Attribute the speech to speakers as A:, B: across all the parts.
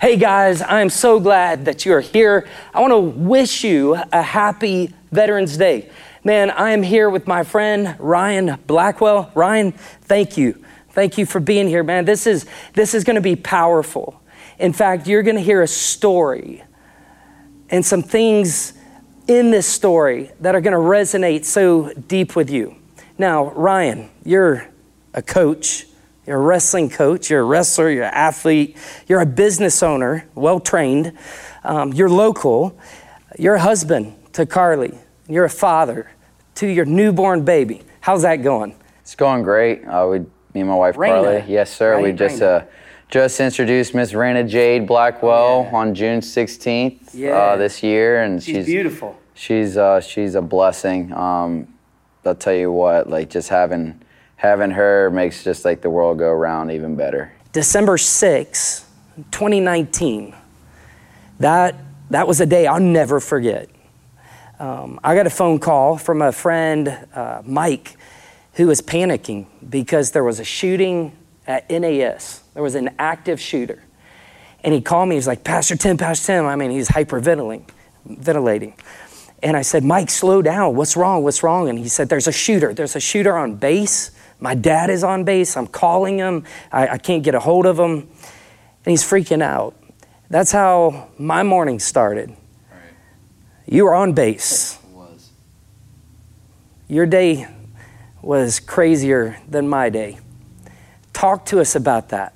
A: Hey guys, I'm so glad that you're here. I want to wish you a happy Veterans Day. Man, I am here with my friend Ryan Blackwell. Ryan, thank you. Thank you for being here, man. This is this is going to be powerful. In fact, you're going to hear a story and some things in this story that are going to resonate so deep with you. Now, Ryan, you're a coach you're a wrestling coach, you're a wrestler, you're an athlete, you're a business owner, well trained, um, you're local, you're a husband to Carly, you're a father to your newborn baby. How's that going?
B: It's going great. Uh, we, me and my wife
A: Raina.
B: Carly. Yes, sir. We just uh, just introduced Miss Raina Jade Blackwell
A: Yeah.
B: on June 16th
A: Yeah.
B: uh, this year, and
A: She's
B: she's
A: beautiful.
B: She's uh, she's a blessing. Um, I'll tell you what, like just having having her makes just like the world go around even better.
A: December 6, 2019. That, that was a day I'll never forget. Um, I got a phone call from a friend, uh, Mike, who was panicking because there was a shooting at NAS. There was an active shooter. And he called me, He's like, Pastor Tim, Pastor Tim. I mean, he's hyperventilating. Ventilating. And I said, Mike, slow down. What's wrong? What's wrong? And he said, There's a shooter. There's a shooter on base. My dad is on base. I'm calling him. I, I can't get a hold of him. And he's freaking out. That's how my morning started. You were on base.
B: was.
A: Your day was crazier than my day. Talk to us about that.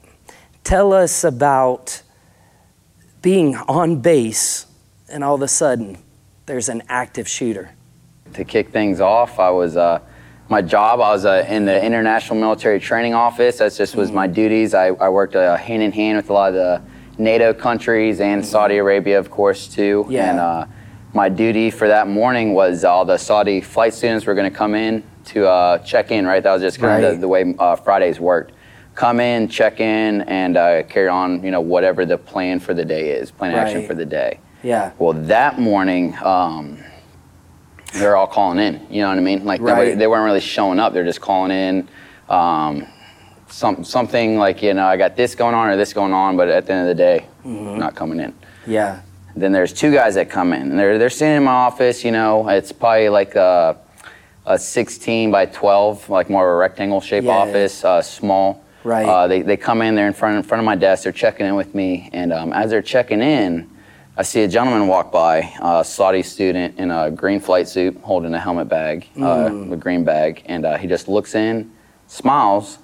A: Tell us about being on base and all of a sudden there's an active shooter.
B: To kick things off, I was uh, my job. I was uh, in the International Military Training Office. That just was my duties. I, I worked uh, hand in hand with a lot of the NATO countries and Saudi Arabia, of course, too.
A: Yeah.
B: And uh, my duty for that morning was all the Saudi flight students were going to come in to uh, check in. Right, that was just kind of
A: Right.
B: the, the way uh, Fridays worked. Come in, check in, and uh, carry on. You know, whatever the plan for the day is, plan of action for the day.
A: Yeah.
B: Well, that morning, um, they're all calling in. You know what I mean? Like
A: Right.
B: they, they weren't really showing up. They're just calling in. Um, some something like you know, I got this going on or this going on, but at the end of the day,
A: Mm-hmm.
B: not coming in.
A: Yeah.
B: Then there's two guys that come in. And they're they're sitting in my office. You know, it's probably like a, a 16 by 12, like more of a rectangle shape
A: Yeah.
B: office, uh, small.
A: Right.
B: Uh, they, they come in, they're in front, in front of my desk, they're checking in with me. And um, as they're checking in, I see a gentleman walk by, a Saudi student in a green flight suit holding a helmet bag, uh, a green bag. And uh, he just looks in, smiles.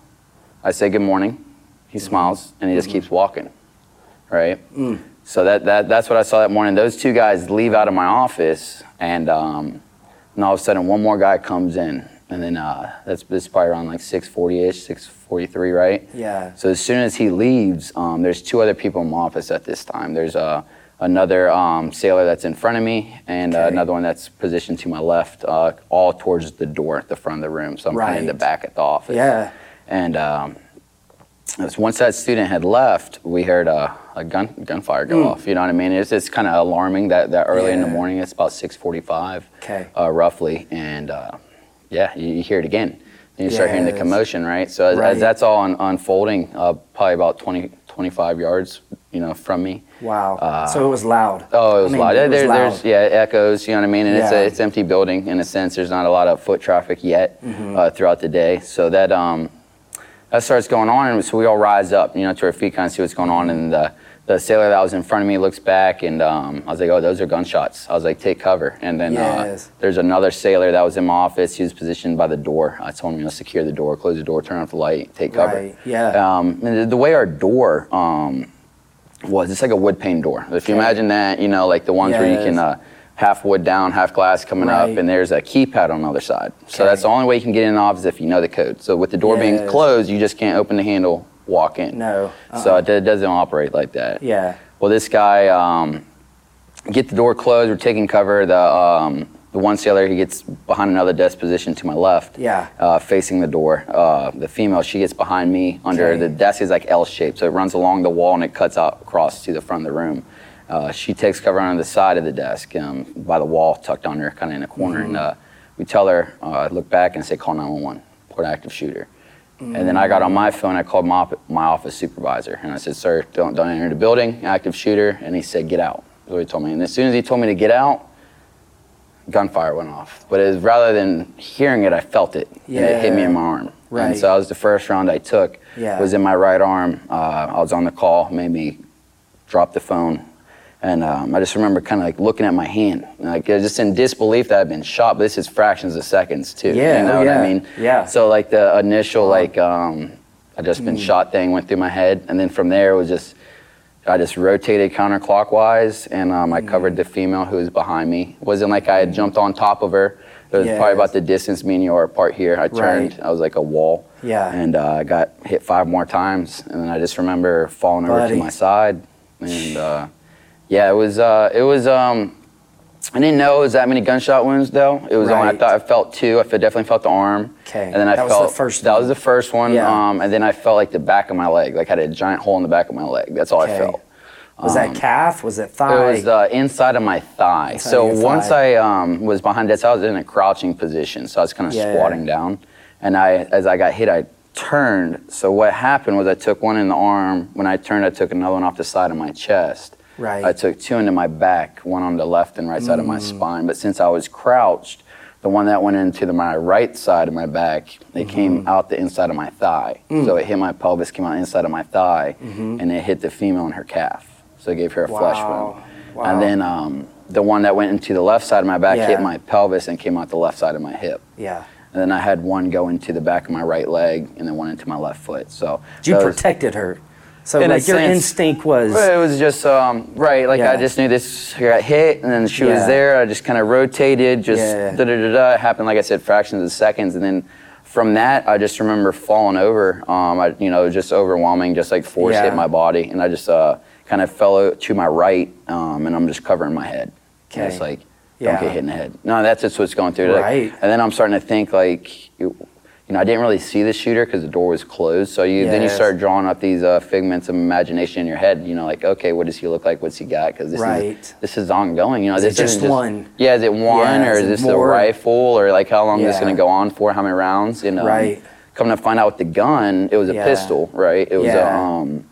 B: I say, Good morning. He smiles, and he just keeps walking. Right? So that, that, that's what I saw that morning. Those two guys leave out of my office, and, um, and all of a sudden, one more guy comes in. And then uh, that's, that's probably around like 640-ish, 643, right?
A: Yeah.
B: So as soon as he leaves, um, there's two other people in my office at this time. There's uh, another um, sailor that's in front of me, and uh,
A: Okay.
B: another one that's positioned to my left, uh, all towards the door at the front of the room. So I'm kind of in the
A: Right.
B: back at the office.
A: Yeah.
B: And um, once that student had left, we heard a, a gun gunfire go off. You know what I mean? It's, it's kind of alarming that, that early in the
A: Hmm. Yeah.
B: morning. It's about 6:45,
A: Okay.
B: uh, roughly, and uh, yeah, you, you hear it again. And you start hearing the
A: Yes.
B: commotion, right? So as,
A: Right.
B: as that's all un- unfolding, uh, probably about 20, 25 yards, you know, from me.
A: Wow.
B: Uh,
A: so it was loud.
B: Oh, it was
A: I mean,
B: loud.
A: it was
B: There-
A: loud.
B: There's yeah, it echoes. You know what I mean? And it's a it's empty building in a sense. There's not a lot of foot traffic yet
A: Mm-hmm.
B: uh, throughout the day. So that um, that starts going on, and so we all rise up, you know, to our feet, kind of see what's going on. And the the sailor that was in front of me looks back, and um, I was like, "Oh, those are gunshots." I was like, "Take cover." And then
A: Yes.
B: uh, there's another sailor that was in my office. He was positioned by the door. I told him, you know, secure the door, close the door, turn off the light, take cover.
A: Right, yeah.
B: Um, and the, the way our door um, was, it's like a wood pane door. If you
A: Okay.
B: imagine that, you know, like the ones where you can uh, half wood down, half glass coming
A: Right.
B: up, and there's a keypad on the other side. So that's the only way you can get in the office if you know the code. So with the door being closed, you just can't open the handle, walk in.
A: No.
B: So it, it doesn't operate like that.
A: Yeah.
B: Well, this guy, um, get the door closed. We're taking cover. The um, the one sailor he gets behind another desk position to my left.
A: Yeah.
B: Uh, facing the door. Uh, the female she gets behind me under
A: Okay.
B: the desk is like L shaped, so it runs along the wall and it cuts out across to the front of the room. Uh, she takes cover on the side of the desk um, by the wall, tucked under, kind of in a corner. And uh, we tell her, uh, look back and say, call 911, report active shooter. And then I got on my phone. I called my, op- my office supervisor and I said, "Sir, don't don't enter the building. Active shooter." And he said, "Get out." That's what he told me. And as soon as he told me to get out, gunfire went off. But it was, rather than hearing it, I felt it. And it hit me in my arm.
A: Right.
B: And so that was the first round I took.
A: Yeah.
B: Was in my right arm. Uh, I was on the call. Made me drop the phone. And um, I just remember kind of like looking at my hand, like just in disbelief that I'd been shot. But this is fractions of seconds too.
A: Yeah,
B: you know
A: oh,
B: what
A: yeah,
B: I mean?
A: yeah.
B: So like the initial like um, I just
A: Mm.
B: been shot thing went through my head, and then from there it was just I just rotated counterclockwise, and um,
A: Mm.
B: I covered the female who was behind me. It wasn't like I had jumped on top of her. It was
A: Yes.
B: probably about the distance me and you are apart here. I turned.
A: Right.
B: I was like a wall.
A: Yeah.
B: And uh, I got hit five more times, and then I just remember falling over to my side, and uh, yeah, it was uh, it was. Um, I didn't know it was that many gunshot wounds though. It was only I
A: Right.
B: thought I felt two. I definitely felt the arm.
A: Okay.
B: And then I
A: That was the first
B: that
A: one.
B: was the first one.
A: Yeah.
B: Um, and then I felt like the back of my leg, like I had a giant hole in the back of my leg. That's all
A: Okay.
B: I felt.
A: Was that calf? Was it thigh?
B: Um, It was the inside of my thigh.
A: Inside
B: so
A: your
B: once. I um, was behind that, so I was in a crouching position. So I was kind of
A: Yeah.
B: squatting down, and I, as I got hit, I turned. So what happened was I took one in the arm. When I turned, I took another one off the side of my chest.
A: Right.
B: I took two into my back, one on the left and right side of my
A: Mm.
B: spine. But since I was crouched, the one that went into the, my right side of my back, it
A: Mm-hmm.
B: came out the inside of my thigh.
A: Mm.
B: So it hit my pelvis, came out inside of my thigh, and it hit the female in her calf. So it gave her a flesh
A: Mm-hmm.
B: Wound.
A: Wow.
B: And then um, the one that went into the left side of my back
A: Yeah.
B: hit my pelvis and came out the left side of my hip.
A: yeah.
B: And then I had one go into the back of my right leg, and then one into my left foot. So
A: You protected her. So
B: In
A: like your
B: sense.
A: instinct was
B: Well, It was just um, right. Like
A: Yeah.
B: I just knew this I got hit, and then she was there. I just kind of rotated, just
A: Yeah.
B: da da da da. It happened, like I said, fractions of seconds, and then from that, I just remember falling over. Um, I, you know, it was just overwhelming, just like force
A: Yeah.
B: hit my body, and I just uh, kind of fell to my right, um, and I'm just covering my head.
A: Okay.
B: it's like, don't
A: Yeah.
B: get hit in the head. No, that's just what's going through. Like,
A: Right.
B: and then I'm starting to think like. You, know, I didn't really see the shooter because the door was closed. So you then you start drawing up these uh, figments of imagination in your head. You know, like okay, what does he look like? What's he got? Because this
A: Right.
B: is this is ongoing. You know,
A: Is
B: this
A: just
B: isn't
A: one?
B: Yeah, is it one
A: Yeah,
B: or
A: is
B: is this
A: more?
B: a rifle or like how long is this going to go on for? How many rounds? You know,
A: Right.
B: Coming to find out with the gun, it was a
A: Yeah.
B: pistol, right? It was
A: Yeah.
B: a um,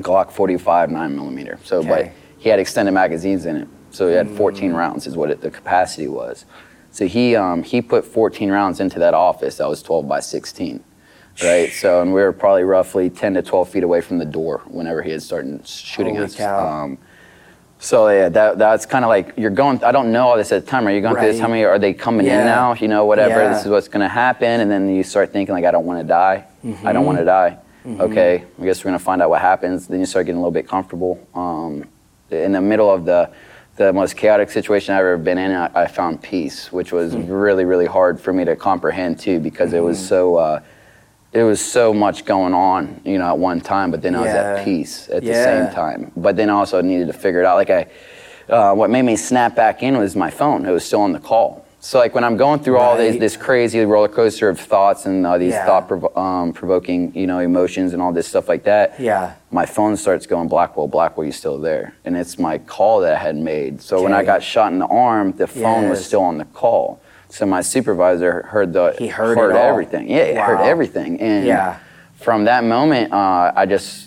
B: Glock 45 nine millimeter. So, but he had extended magazines in it. So he had 14 rounds is what it, the capacity was. So he um, he put 14 rounds into that office that was 12 by 16, right? So and we were probably roughly 10 to 12 feet away from the door whenever he had started shooting
A: Holy
B: us. Um, so yeah, that that's kind of like you're going. I don't know all this at the time. Are you going through this? How many are they coming
A: Yeah.
B: in now? You know, whatever.
A: Yeah.
B: This is what's going to happen, and then you start thinking like, I don't want to die. I don't want to die. Okay, I guess we're going to find out what happens. Then you start getting a little bit comfortable. Um, in the middle of the the most chaotic situation I've ever been in, I, I found peace, which was really really hard for me to comprehend too, because it was so. Uh, it was so much going on, you know, at one time, but then I was at peace at the same time. But then I also needed to figure it out. Like I, uh, what made me snap back in was my phone. It was still on the call. So like when I'm going through all
A: Right.
B: these, this crazy roller coaster of thoughts and all these
A: Yeah.
B: thought provo- um, provoking, you know, emotions and all this stuff like that.
A: Yeah.
B: My phone starts going Blackwell, Blackwell, you still there? And it's my call that I had made. So when I got shot in the arm, the phone was still on the call. So my supervisor heard the
A: He heard all.
B: everything. Yeah, he heard everything. And
A: Yeah.
B: from that moment, uh, I just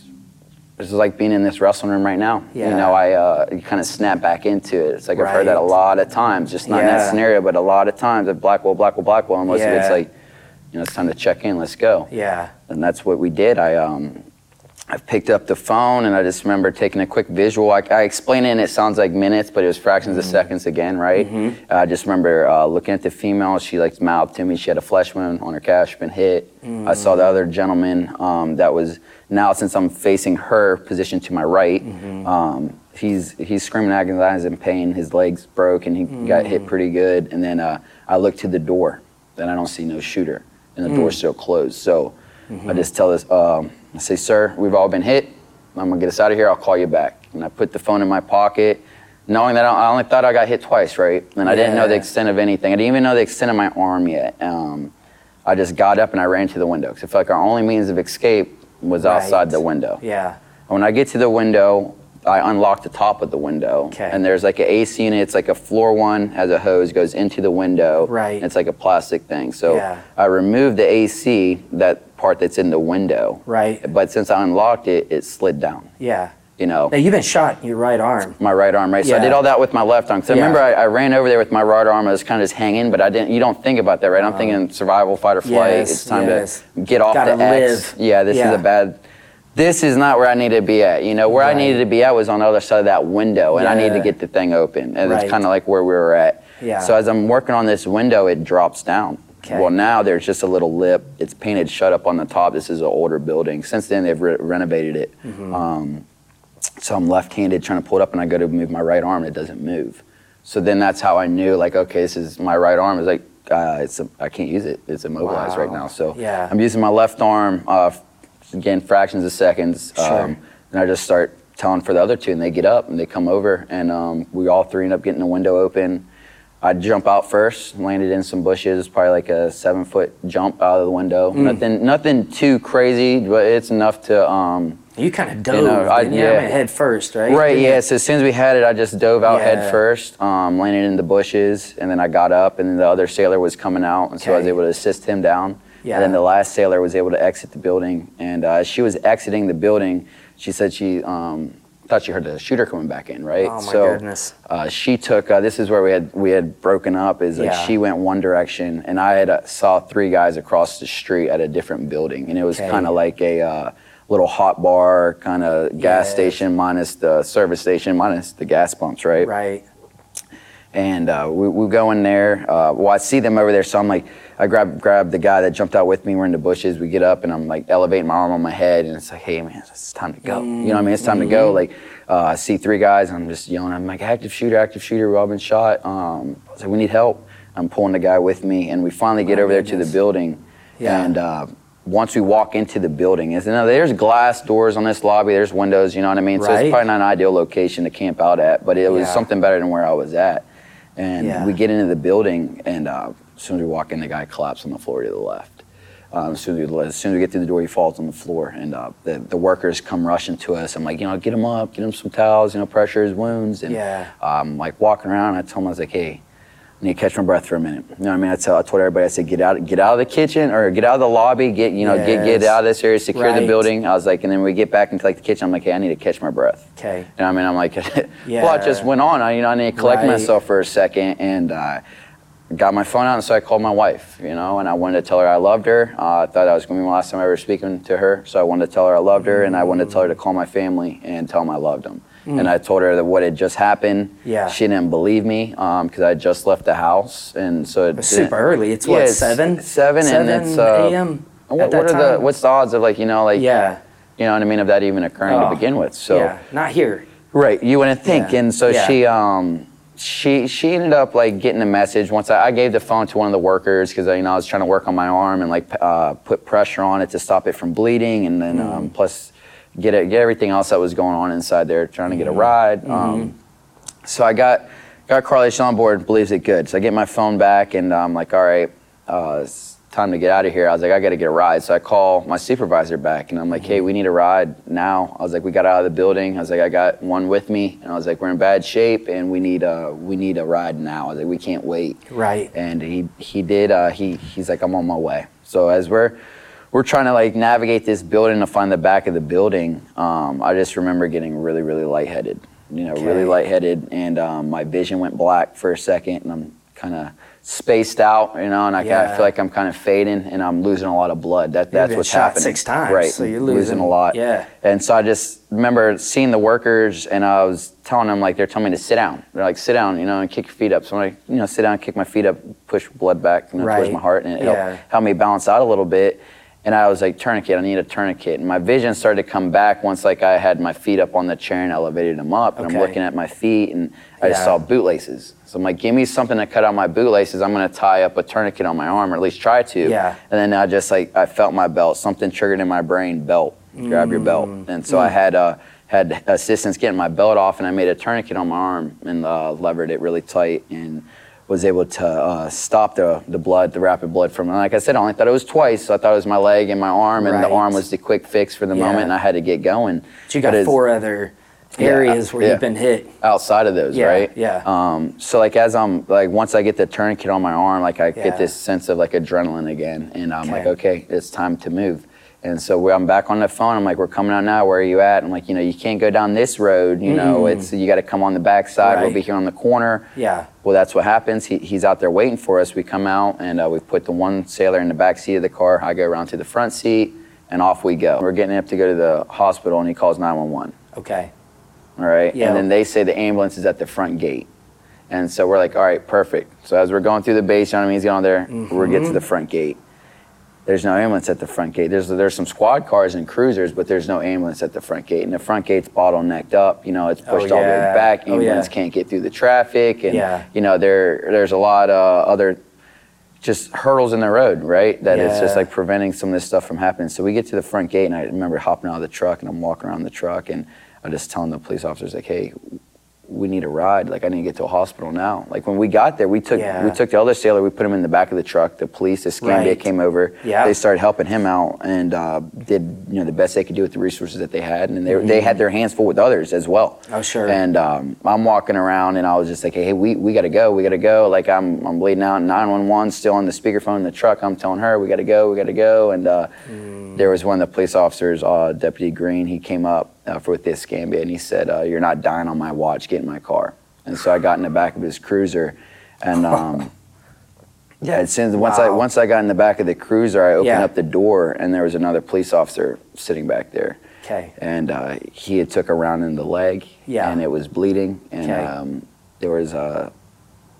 B: it was like being in this wrestling room right now.
A: Yeah.
B: You know, I uh, kind of snap back into it. It's like I've heard that a lot of times, just not in that
A: Yeah.
B: scenario, but a lot of times at Blackwell, Blackwell, Blackwell, most of it's like, you know, it's time to check in. Let's go.
A: Yeah.
B: And that's what we did. I um, I picked up the phone and I just remember taking a quick visual. I, I explain it and it sounds like minutes, but it was fractions of seconds again, right? I just remember uh, looking at the female. She like mouthed to me. She had a flesh wound on her calf, been hit. I saw the other gentleman um, that was now since I'm facing her position to my right. Um, he's he's screaming, agonizing pain. His legs broke and he got hit pretty good. And then uh, I look to the door, and I don't see no shooter, and the door's still closed. So I just tell this, um, I say, sir, we've all been hit. I'm gonna get us out of here. I'll call you back. And I put the phone in my pocket, knowing that I only thought I got hit twice, right? And I didn't know the extent of anything. I didn't even know the extent of my arm yet. Um, I just got up and I ran to the window because I felt like our only means of escape was outside
A: Right.
B: the window.
A: Yeah.
B: When I get to the window, I unlocked the top of the window,
A: Okay.
B: and there's like an AC unit. It's like a floor one has a hose goes into the window.
A: Right.
B: It's like a plastic thing. So
A: Yeah.
B: I removed the AC, that part that's in the window.
A: Right.
B: But since I unlocked it, it slid down.
A: Yeah.
B: You know.
A: Now you've been shot in your right arm.
B: my right arm, right? So I did all that with my left arm. I
A: Yeah.
B: remember I, I ran over there with my right arm. I was kind of just hanging, but I didn't. You don't think about that, right? I'm uh-huh. thinking survival, fight or flight.
A: Yes,
B: it's time
A: yes.
B: to get off
A: Gotta
B: the X.
A: live.
B: Yeah, this
A: Yeah.
B: is a bad. This is not where I needed to be at. You know, where
A: Right.
B: I needed to be at was on the other side of that window, and I needed to get the thing open. And
A: Right.
B: it's kind of like where we were at.
A: Yeah.
B: So as I'm working on this window, it drops down.
A: Okay.
B: Well, now there's just a little lip. It's painted shut up on the top. This is an older building. Since then, they've re- renovated it.
A: Mm-hmm.
B: Um, so I'm left-handed trying to pull it up, and I go to move my right arm, and it doesn't move. So then that's how I knew, like, okay, this is my right arm. Is like, uh, it's a, I can't use it. It's immobilized right now. So
A: Yeah.
B: I'm using my left arm, uh, again, fractions of seconds.
A: Sure.
B: Um, and I just start telling for the other two, and they get up and they come over, and um, we all three end up getting the window open. I jump out first, landed in some bushes, probably like a seven foot jump out of the window.
A: Mm.
B: Nothing, nothing too crazy, but it's enough to. Um,
A: You kind of dove.
B: know, I-
A: you?
B: yeah.
A: I mean, head first, right?
B: Right,
A: Didn't
B: yeah. So as soon as we had it, I just dove out
A: Yeah.
B: head first, um, landed in the bushes, and then I got up, and then the other sailor was coming out, and so I was able to assist him down.
A: Yeah.
B: And then the last sailor was able to exit the building, and uh, as she was exiting the building, she said she um, thought she heard the shooter coming back in, right?
A: Oh, my
B: so,
A: goodness.
B: Uh, she took. Uh, this is where we had we had broken up. Is like
A: Yeah.
B: she went one direction, and I had uh, saw three guys across the street at a different building, and it was
A: Okay.
B: kind of like a. Uh, Little hot bar, kind of gas
A: Yes.
B: station minus the service station minus the gas pumps, right?
A: Right.
B: And uh, we, we go in there. Uh, well, I see them over there, so I'm like, I grab grab the guy that jumped out with me. We're in the bushes. We get up, and I'm like elevating my arm on my head, and it's like, hey man, it's time to go. You know what I mean? It's time to go.
A: Mm-hmm.
B: Like uh, I see three guys, and I'm just yelling. I'm like, active shooter, active shooter. We've all been shot. Um, I was like, we need help. I'm pulling the guy with me, and we finally get
A: My
B: over there to the building.
A: Yeah.
B: And uh, once we walk into the building, is now there's glass doors on this lobby. There's windows. You know what I mean?
A: Right.
B: So it's probably not an ideal location to camp out at, but it was
A: Yeah.
B: something better than where I was at. And
A: Yeah.
B: we get into the building, and uh, as soon as we walk in, the guy collapsed on the floor to the left. Um, as, soon as, we, as soon as we get through the door, he falls on the floor, and uh, the, the workers come rushing to us. I'm like, you know, get him up, get him some towels, you know, pressure his wounds. And
A: Yeah.
B: um, like walking around, I told him, I was like, hey, I need to catch my breath for a minute. You know what I mean? I, tell, I told everybody, I said, get out, get out of the kitchen or get out of the lobby, get, you know, get, get out of this area, secure
A: Right.
B: the building. I was like, and then we get back into like the kitchen. I'm like, hey, I need to catch my breath.
A: Okay.
B: You know what I mean? I'm like,
A: Yeah.
B: well, it just went on. I, you know, I need to collect
A: Right.
B: myself for a second, and uh, got my phone out, and so I called my wife. You know, and I wanted to tell her I loved her. Uh, I thought that was going to be my last time ever speaking to her, so I wanted to tell her I loved her, and I wanted to tell her to call my family and tell them I loved them. And I told her that what had just happened.
A: Mm. Yeah.
B: She didn't believe me because I had just left the house, and so it
A: super early. It's
B: Yeah,
A: what,
B: it's
A: seven?
B: Seven, and it's uh,
A: a.m.
B: What, what are the what's the odds of like you know like
A: Yeah.
B: you know what I mean of that even occurring
A: Oh,
B: to begin with? So.
A: yeah, not here.
B: Right, you wouldn't think.
A: Yeah.
B: And so she um she she ended up like getting a message once I, I gave the phone to one of the workers because you know I was trying to work on my arm and like uh, put pressure on it to stop it from bleeding and then
A: Mm.
B: um, plus get it, get everything else that was going on inside there trying to get a
A: Mm-hmm.
B: ride. Um, so I got got Carly on board, believes it good. So I get my phone back and I'm like, all right, uh, it's time to get out of here. I was like, I got to get a ride. So I call my supervisor back and I'm like, hey, we need a ride now. I was like, we got out of the building. I was like, I got one with me, and I was like, we're in bad shape and we need a we need a ride now. I was like, we can't wait.
A: Right.
B: And he he did. Uh, he he's like, I'm on my way. So as we're we're trying to like navigate this building to find the back of the building, um, I just remember getting really really lightheaded. You know, really lightheaded, and um, my vision went black for a second, and I'm kind of spaced out. You know, and I, kinda feel like I'm kind of fading, and I'm losing a lot of blood. That
A: You've
B: what's
A: shot
B: happening.
A: six times,
B: right?
A: so you're losing-
B: a lot.
A: yeah.
B: And so I just remember seeing the workers, and I was telling them like they're telling me to sit down. They're like, sit down, you know, and kick your feet up. So I, you know, sit down, kick my feet up, push blood back, you know, towards my heart, and it
A: Yeah.
B: helped, helped me balance out a little bit. And I was like, tourniquet, I need a tourniquet. And my vision started to come back once like I had my feet up on the chair and elevated them up. And
A: Okay.
B: I'm looking at my feet, and I just saw bootlaces. So I'm like, give me something to cut out my bootlaces. I'm gonna tie up a tourniquet on my arm, or at least try to.
A: Yeah.
B: And then I just like I felt my belt. Something triggered in my brain. Belt. Grab your belt.
A: Mm.
B: And so I had uh, had assistance getting my belt off, and I made a tourniquet on my arm and uh, levered it really tight and was able to uh, stop the the blood, the rapid blood from. And like I said, I only thought it was twice. So I thought it was my leg and my arm, and
A: Right.
B: the arm was the quick fix for the
A: Yeah.
B: moment, and I had to get going.
A: But you got
B: But
A: four other areas where
B: yeah.
A: you've been hit.
B: outside of those,
A: Yeah,
B: right?
A: yeah.
B: Um, so like as I'm like once I get the tourniquet on my arm, like I
A: Yeah.
B: get this sense of like adrenaline again, and I'm like,
A: Okay.
B: okay, it's time to move. And so I'm back on the phone. I'm like, we're coming out now. Where are you at? I'm like, you know, you can't go down this road. You know, it's you got to come on the back side. We'll be here on the corner.
A: Yeah.
B: Well, that's what happens. He, he's out there waiting for us. We come out and uh, we put the one sailor in the back seat of the car. I go around to the front seat, and off we go. We're getting up to go to the hospital, and he calls 911.
A: Okay.
B: All right.
A: Yeah.
B: And then they say the ambulance is at the front gate. And so we're like, all right, perfect. So as we're going through the base, you know what I mean? He's on there. We're get to
A: Mm-hmm.
B: the front gate. There's no ambulance at the front gate. There's there's some squad cars and cruisers, but there's no ambulance at the front gate. And the front gate's bottlenecked up. You know, it's oh, pushed all the way
A: yeah.
B: back.
A: Oh,
B: Ambulance
A: yeah.
B: can't get through the traffic. And
A: Yeah.
B: you know, there there's a lot of other just hurdles in the road, right? That it's just like preventing some of this stuff from happening. So we get to the front gate, and I remember hopping out of the truck, and I'm walking around the truck, and I'm just telling the police officers like, "Hey, we need a ride. Like, I need to get to a hospital now." Like when we got there, we took
A: Yeah.
B: we took the other sailor, we put him in the back of the truck. The police, the Escambia
A: Right.
B: came over.
A: Yeah.
B: They started helping him out and uh, did you know the best they could do with the resources that they had, and they they had their hands full with others as well.
A: Oh, sure.
B: And um, I'm walking around, and I was just like, "Hey, we, we got to go. We got to go." Like I'm I'm bleeding out. 911 still on the speakerphone in the truck. I'm telling her, "We got to go. We got to go." And uh, there was one of the police officers, uh, Deputy Green. He came up uh, for with this Gambia, and he said, uh, "You're not dying on my watch. Get in my car." And so I got in the back of his cruiser, and. Um, yeah, once I
A: Wow.
B: once I got in the back of the cruiser, I opened
A: Yeah.
B: up the door, and there was another police officer sitting back there
A: Okay.
B: and uh, he had took a round in the leg
A: Yeah.
B: and it was bleeding and um, there was a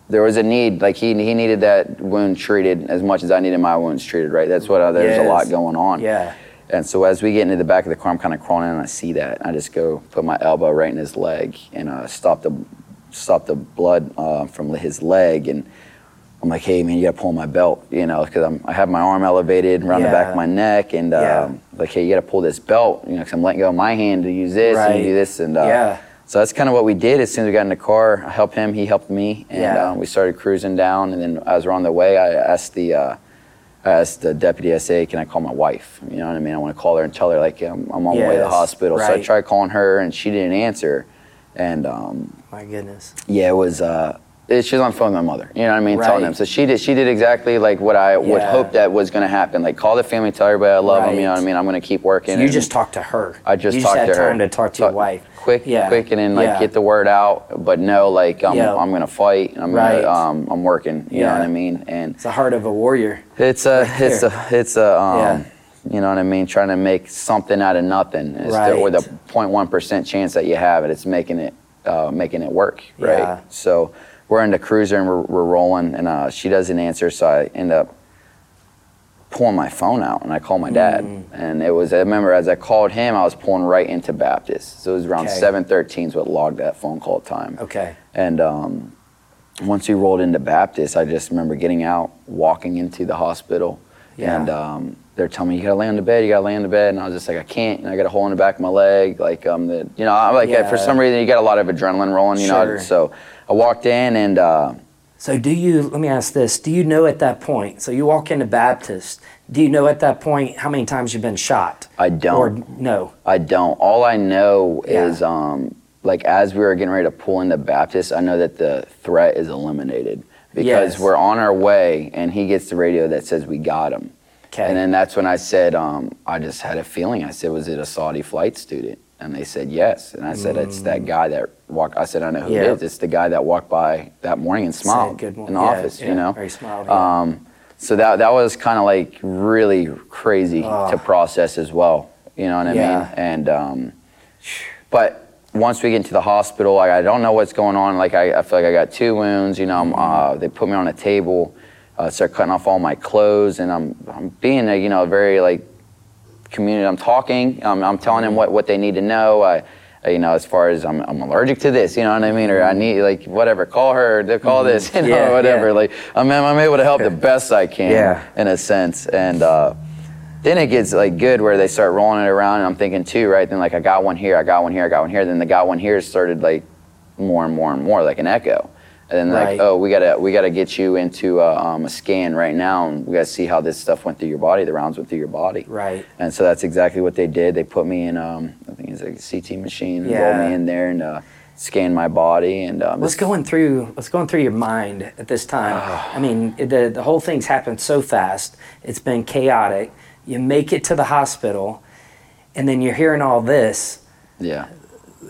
B: there was a need like he he needed that wound treated as much as I needed my wounds treated right that's what uh, there's a lot going on
A: Yeah.
B: and so as we get into the back of the car I'm kind of crawling in and I see that I just go put my elbow right in his leg and uh, stop the stop the blood uh, from his leg and I'm like, hey man, you gotta pull my belt, you know, because I'm I have my arm elevated around the back of my neck, and
A: Yeah.
B: um, like, hey, you gotta pull this belt, you know, because I'm letting go of my hand to use this
A: Right.
B: and do this, and uh,
A: Yeah.
B: So that's kind of what we did. As soon as we got in the car, I helped him, he helped me, and
A: Yeah.
B: um, we started cruising down. And then as we're on the way, I asked the uh, I asked the deputy SA, can I call my wife? You know what I mean? I want to call her and tell her like I'm, I'm on my way to the
A: Yes,
B: hospital. So I tried calling her, and she didn't answer, and um,
A: My goodness.
B: yeah, it was. Uh, it, she was on phone with my mother. You know what I mean? Telling them. So she did. She did exactly like what I would
A: Yeah.
B: hope that was going to happen. Like call the family, tell everybody I love them. You know what I mean? I'm going to keep working.
A: So you just talked to her.
B: I just
A: you
B: talked
A: just had
B: to her.
A: time to talk to your
B: Talk-
A: wife.
B: Quick,
A: Yeah.
B: quick, and then like
A: Yeah.
B: get the word out. But no, like I'm,
A: Yeah.
B: I'm going to fight. And I'm
A: Right.
B: gonna, um, I'm working. You know what I mean? And
A: It's the heart of a warrior.
B: it's a, it's a, it's a, um, you know what I mean? Trying to make something out of nothing.
A: Right.
B: the, or the 0.1 percent chance that you have it, it's making it, uh, making it work, right? So we're in the cruiser and we're, we're rolling, and uh, she doesn't answer, so I end up pulling my phone out and I call my dad.
A: Mm.
B: And it was, I remember as I called him, I was pulling right into Baptist. So it was around
A: Okay.
B: 7:13 is what logged that phone call time.
A: Okay.
B: And um, once we rolled into Baptist, I just remember getting out, walking into the hospital,
A: Yeah.
B: and um, they're telling me you gotta lay on the bed, you gotta lay on the bed, and I was just like, I can't, and I got a hole in the back of my leg, like um, the, you know, I'm like
A: Yeah.
B: for some reason you got a lot of adrenaline rolling, you
A: Sure.
B: know. So I walked in and. Uh,
A: So do you, let me ask this, do you know at that point, so you walk into Baptist, do you know at that point how many times you've been shot?
B: I don't.
A: Or no?
B: I don't. All I know
A: Yeah.
B: is, um, like, as we were getting ready to pull into Baptist, I know that the threat is eliminated because
A: Yes.
B: we're on our way, and he gets the radio that says we got him.
A: Okay.
B: And then that's when I said, um, I just had a feeling. I said, was it a Saudi flight student? And they said yes. And I said, it's that guy that walked. I said, I know who
A: Mm. Yeah.
B: it is. It's the guy that walked by that morning and smiled
A: good
B: in the
A: Yeah,
B: office.
A: yeah,
B: You know,
A: very smiled, yeah.
B: Um, so that that was kind of like really crazy to process as well. You know what I
A: Yeah.
B: mean? And um, but once we get into the hospital, I, I don't know what's going on. Like I, I feel like I got two wounds. You know, I'm, uh, they put me on a table, uh, start cutting off all my clothes, and I'm I'm being a you know very like community. I'm talking. Um, I'm telling them what, what they need to know. I, you know, as far as I'm, I'm allergic to this, you know what I mean, or I need like whatever. Call her. They call this, you know,
A: Yeah,
B: whatever.
A: yeah.
B: Like I'm I'm able to help the best I can,
A: Yeah.
B: in a sense. And uh, then it gets like good where they start rolling it around, and I'm thinking too, right? Then like I got one here, I got one here, I got one here. Then the got one here started like more and more and more like an echo. And then like, oh, we gotta we gotta get you into a, um, a scan right now, and we gotta see how this stuff went through your body. The rounds went through your body.
A: Right.
B: And so that's exactly what they did. They put me in, um, I think it's like a CT machine,
A: Yeah.
B: rolled me in there and uh, scanned my body. And um,
A: What's going through What's going through your mind at this time?
B: Ah.
A: I mean, the the whole thing's happened so fast. It's been chaotic. You make it to the hospital, and then you're hearing all this.
B: yeah.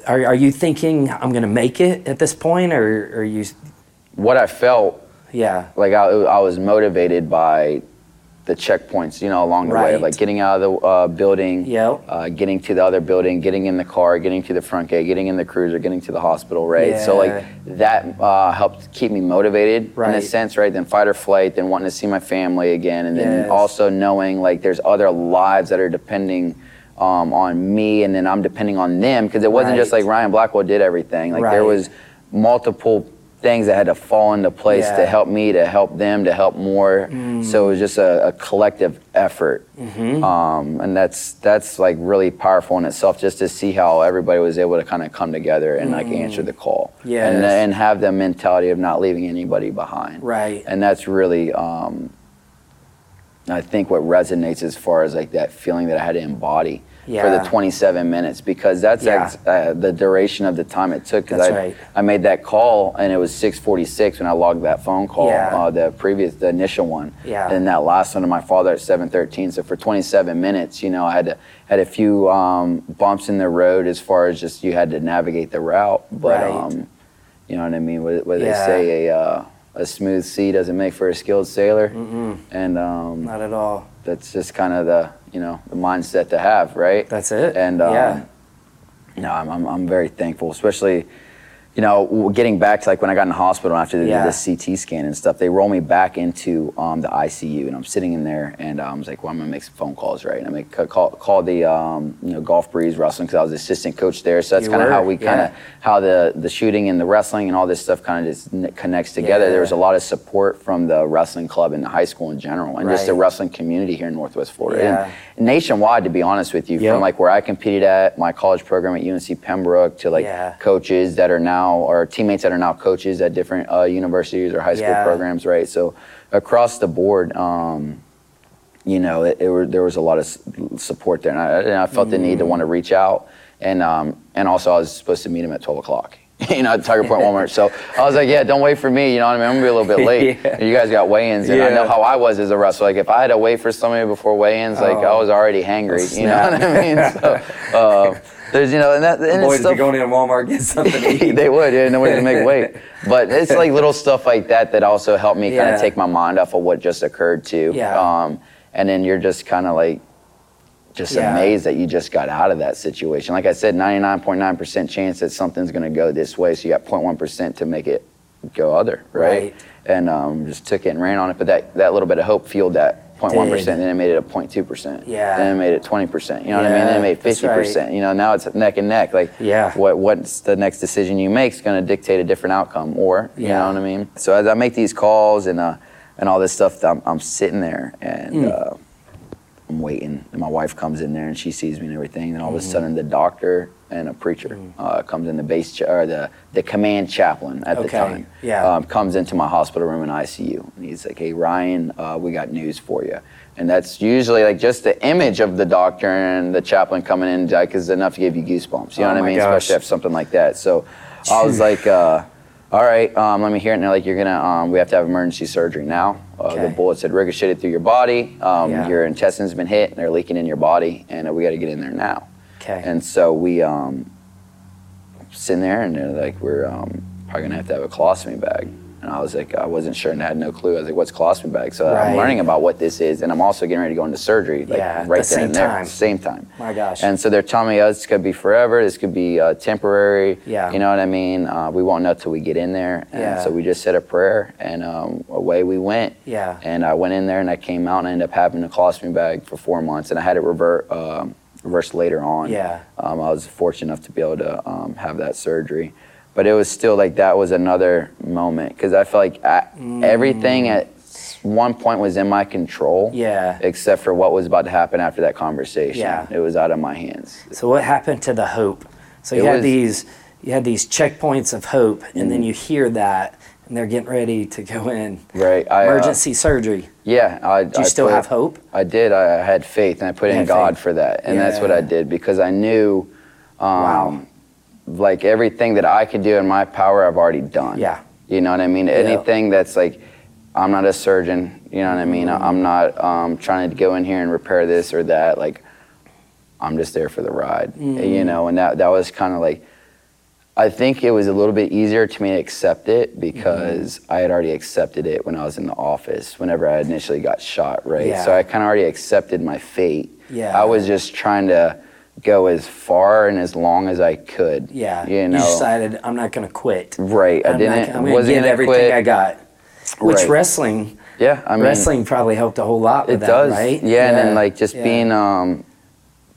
A: Are, are you thinking I'm going to make it at this point, or are you?
B: What I felt
A: Yeah.
B: like I, I was motivated by the checkpoints, you know, along the way, like getting out of the uh, building,
A: Yep.
B: uh, getting to the other building, getting in the car, getting to the front gate, getting in the cruiser, getting to the hospital, right? So like that uh, helped keep me motivated
A: right.
B: in a sense, right? Then fight or flight, then wanting to see my family again, and then
A: Yes.
B: also knowing like there's other lives that are depending. Um, on me, and then I'm depending on them because it wasn't just like Ryan Blackwell did everything. Like
A: Right.
B: there was multiple things that had to fall into place
A: Yeah.
B: to help me, to help them, to help more. So it was just a, a collective effort,
A: Mm-hmm.
B: um, and that's that's like really powerful in itself. Just to see how everybody was able to kind of come together and like answer the call,
A: Mm. Yes.
B: and and have the mentality of not leaving anybody behind,
A: Right.
B: And that's really. Um, I think what resonates as far as like that feeling that I had to embody for the 27 minutes because that's
A: Yeah.
B: ex- uh, the duration of the time it took. Because I,
A: right.
B: I made that call and it was 6:46 when I logged that phone call,
A: Yeah.
B: uh, the previous, the initial one,
A: Yeah.
B: and that last one to my father at 7:13. So for 27 minutes, you know, I had to, had a few um, bumps in the road as far as just you had to navigate the route, but
A: Right.
B: um, you know what I mean. What, what
A: Yeah.
B: they say, a uh, a smooth sea doesn't make for a skilled sailor, and um,
A: Not at all.
B: that's just kind of the you know the mindset to have, right?
A: That's it.
B: And um,
A: yeah.
B: know, I'm, I'm I'm very thankful, especially you know getting back to like when I got in the hospital after they
A: Yeah.
B: did the CT scan and stuff. They roll me back into um, the ICU, and I'm sitting in there, and um, I was like, well, I'm gonna make some phone calls, right? And I make call call the um, you know Gulf Breeze Wrestling because I was assistant coach there, so that's kind of how we kind of
A: yeah.
B: how the the shooting and the wrestling and all this stuff kind of just n- connects together.
A: Yeah.
B: There was a lot of support from the wrestling club and the high school in general, and just the wrestling community here in Northwest Florida.
A: Yeah.
B: And nationwide, to be honest with you,
A: Yep.
B: from like where I competed at my college program at UNC Pembroke to like
A: Yeah.
B: coaches that are now or teammates that are now coaches at different uh, universities or high school
A: Yeah.
B: programs, right? So across the board, um, you know, it, it were, there was a lot of support there, and I, and I felt the need
A: Mm.
B: to want to reach out, and um, and also I was supposed to meet him at 12 o'clock. You know, Tiger Point Walmart. So I was like, yeah, don't wait for me. You know what I mean? I'm gonna be a little bit late.
A: Yeah.
B: You guys got weigh-ins, and I know how I was as a wrestler. Like if I had to wait for somebody before weigh-ins, like I
A: Oh.
B: was already hangry. You know what I mean? So uh, there's, you know, and that and
A: Boys,
B: stuff,
A: going in Walmart get something to eat.
B: they would, yeah, nobody's gonna make weight. But it's like little stuff like that that also helped me kind of take my mind off of what just occurred too.
A: Yeah.
B: Um, and then you're just kind of like, just
A: Yeah.
B: amazed that you just got out of that situation. Like I said, 99.9% chance that something's gonna go this way, so you got 0.1% to make it go other, right?
A: Right.
B: And um, just took it and ran on it. But that, that little bit of hope fueled that 0.1%,
A: Did.
B: then it made it a 0.2%.
A: Yeah.
B: Then it made it 20%. You know what I mean? Then it made 50%.
A: right.
B: You know, now it's neck and neck. Like,
A: Yeah.
B: what what's the next decision you make is going to dictate a different outcome, or you
A: Yeah.
B: know what I mean. So as I make these calls and uh, and all this stuff, I'm, I'm sitting there and
A: Hmm.
B: uh, I'm waiting. And my wife comes in there and she sees me and everything. And all
A: Mm-hmm.
B: of a sudden, the doctor and a preacher uh, comes in the base cha- or the the command chaplain at the
A: Okay,
B: time.
A: yeah.
B: Um, comes into my hospital room in ICU and he's like, "Hey Ryan, uh, we got news for you." And that's usually like just the image of the doctor and the chaplain coming in, like, is enough to give you goosebumps. You know
A: Oh
B: what I
A: my
B: mean?
A: gosh.
B: Especially after something like that. So I was like, uh, all right, um, let me hear it. And they're like, you're gonna, um, we have to have emergency surgery now. Uh, The bullets had ricocheted through your body. Um,
A: Yeah.
B: Your intestines have been hit, and they're leaking in your body, and uh, we got to get in there now.
A: Okay.
B: And so we um, sitting there, and they're like, we're um, probably gonna have to have a colostomy bag. And I was like, I wasn't sure and I had no clue. I was like, what's colostomy bag? So
A: Right.
B: I'm learning about what this is, and I'm also getting ready to go into surgery, like
A: Yeah,
B: right
A: the same
B: and there,
A: time.
B: same time.
A: My gosh.
B: And so they're telling me, oh, this could be forever. This could be uh, temporary.
A: Yeah.
B: You know what I mean? Uh, we won't know till we get in there. And
A: Yeah.
B: so we just said a prayer, and um, away we went.
A: Yeah.
B: And I went in there, and I came out, and I ended up having a colostomy bag for four months, and I had it revert. Um, reversed later on.
A: Yeah.
B: Um, I was fortunate enough to be able to um, have that surgery, but it was still like that was another moment because I felt like I, everything at one point was in my control.
A: Yeah.
B: Except for what was about to happen after that conversation.
A: Yeah.
B: It was out of my hands.
A: So what happened to the hope? So you
B: It
A: had
B: was-
A: these you had these checkpoints of hope, and
B: Mm.
A: then you hear that, and they're getting ready to go in.
B: Right. I, uh,
A: Emergency surgery.
B: Yeah. I,
A: Do you
B: I
A: still
B: put-
A: have hope?
B: I did. I had faith, and I put in
A: had
B: God
A: faith.
B: for that, and that's what I did because I knew, um,
A: Wow.
B: Like everything that I could do in my power, I've already done.
A: Yeah.
B: You know what I mean? Anything that's like, I'm not a surgeon. You know what I mean? I'm not um, trying to go in here and repair this or that. Like, I'm just there for the ride.
A: Mm-hmm.
B: You know, and that that was kind of like. I think it was a little bit easier to me to accept it because
A: Mm-hmm.
B: I had already accepted it when I was in the office, whenever I initially got shot, right?
A: Yeah.
B: So I kind of already accepted my fate.
A: Yeah.
B: I was just trying to go as far and as long as I could.
A: Yeah.
B: You know.
A: decided I'm not going to quit.
B: right. I
A: I'm,
B: didn't.
A: not, I'm going to give everything
B: quit.
A: I got. Which
B: Right.
A: wrestling,
B: Yeah. I mean,
A: wrestling probably helped a whole lot with
B: It
A: that,
B: does,
A: right?
B: yeah, and then like just
A: yeah.
B: being um,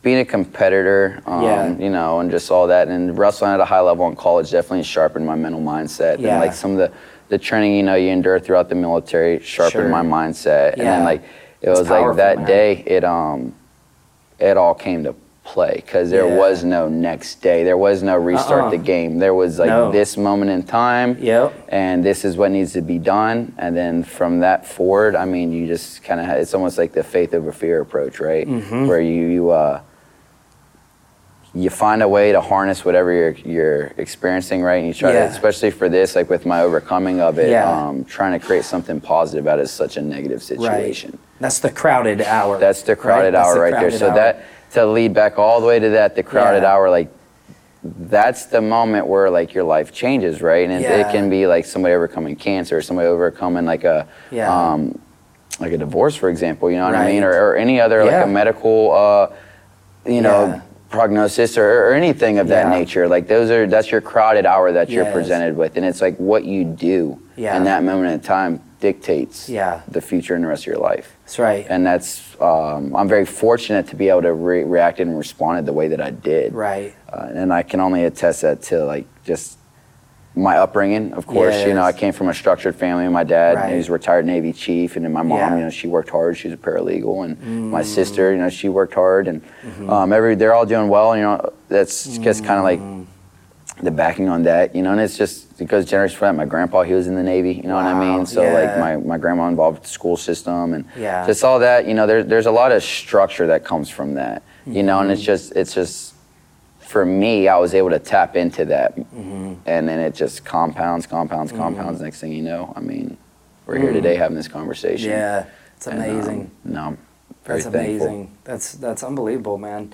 B: being a competitor, um,
A: Yeah.
B: you know, and just all that, and wrestling at a high level in college definitely sharpened my mental mindset,
A: Yeah.
B: and like some of the the training you know you endure throughout the military sharpened
A: Sure.
B: my mindset, and
A: Yeah.
B: then like it
A: It's
B: was like that
A: man.
B: day it um it all came to play because there
A: Yeah.
B: was no next day, there was no restart
A: Uh-uh.
B: the game, there was like
A: No.
B: this moment in time,
A: Yep.
B: and this is what needs to be done and then from that forward i mean you just kind of it's almost like the faith over fear approach right
A: Mm-hmm.
B: where you you uh you find a way to harness whatever you're you're experiencing right and you try
A: Yeah.
B: to especially for this like with my overcoming of it
A: Yeah.
B: um trying to create something positive out of such a negative situation
A: Right. That's the crowded hour.
B: that's the crowded
A: That's
B: hour
A: the
B: right there
A: crowded
B: so
A: hour.
B: that to lead back all the way to that the crowded
A: Yeah.
B: hour like that's the moment where like your life changes right and it,
A: Yeah.
B: it can be like somebody overcoming cancer somebody overcoming like a
A: Yeah.
B: um like a divorce for example you know what i mean or, or any other like a medical uh you know prognosis or, or anything of that
A: Yeah.
B: nature like those are that's your crowded hour that you're
A: Yes.
B: presented with and it's like what you do
A: Yeah.
B: in that moment in time dictates
A: Yeah.
B: the future and the rest of your life
A: That's right.
B: and that's um, I'm very fortunate to be able to re- react and responded the way that I did.
A: Right.
B: Uh, and I can only attest that to like just my upbringing. Of course, you know I came from a structured family. My dad,
A: Right.
B: he's a retired Navy chief, and then my mom,
A: Yeah. Mm.
B: you know, she worked hard. She's a paralegal, and my sister, you know, she worked hard, and um, every they're all doing well. You know, that's just kind of like
A: Mm.
B: The backing on that, you know, and it's just because generation for that. My grandpa, he was in the Navy, you know what I mean? So
A: yeah.
B: like my, my grandma involved the school system and
A: Yeah.
B: just all that, you know, there, there's a lot of structure that comes from that, you know, and it's
A: Mm-hmm.
B: just, it's just, for me, I was able to tap into that
A: Mm-hmm.
B: and then it just compounds, compounds, compounds. Next thing you know, I mean, we're here today having this conversation.
A: Yeah. It's
B: And, um,
A: amazing.
B: no, I'm very
A: That's
B: thankful.
A: amazing. That's that's unbelievable, man.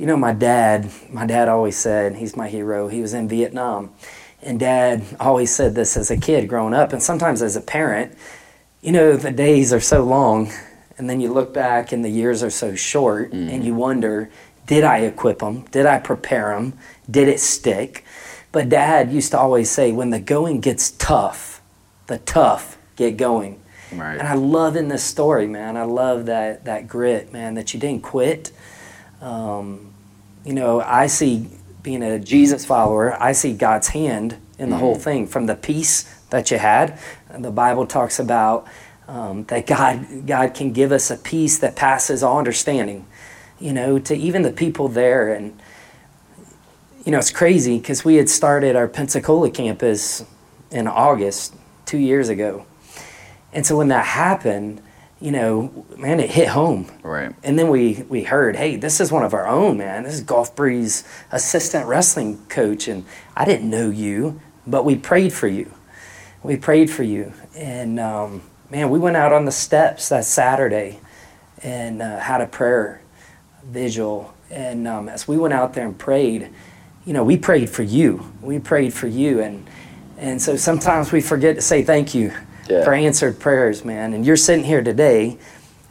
A: You know, my dad. My dad always said he's my hero. He was in Vietnam, and Dad always said this as a kid growing up, and sometimes as a parent. You know, the days are so long, and then you look back, and the years are so short, and you wonder, did I equip them? Did I prepare them? Did it stick? But Dad used to always say, when the going gets tough, the tough get going.
B: Right.
A: And I love in this story, man. I love that that grit, man. That you didn't quit. Um, you know, I see being a Jesus follower. I see God's hand in the whole thing, from the peace that you had. The Bible talks about um, that God God can give us a peace that passes all understanding. You know, to even the people there, and you know, it's crazy because we had started our Pensacola campus in August two years ago. And so when that happened, you know, man, it hit home.
B: Right.
A: And then we we heard, hey, this is one of our own, man. This is Gulf Breeze assistant wrestling coach, and I didn't know you, but we prayed for you. We prayed for you, and um, man, we went out on the steps that Saturday and uh, had a prayer vigil. And um, as we went out there and prayed, you know, we prayed for you. We prayed for you, and and so sometimes we forget to say thank you
B: Yeah.
A: for answered prayers, man. And you're sitting here today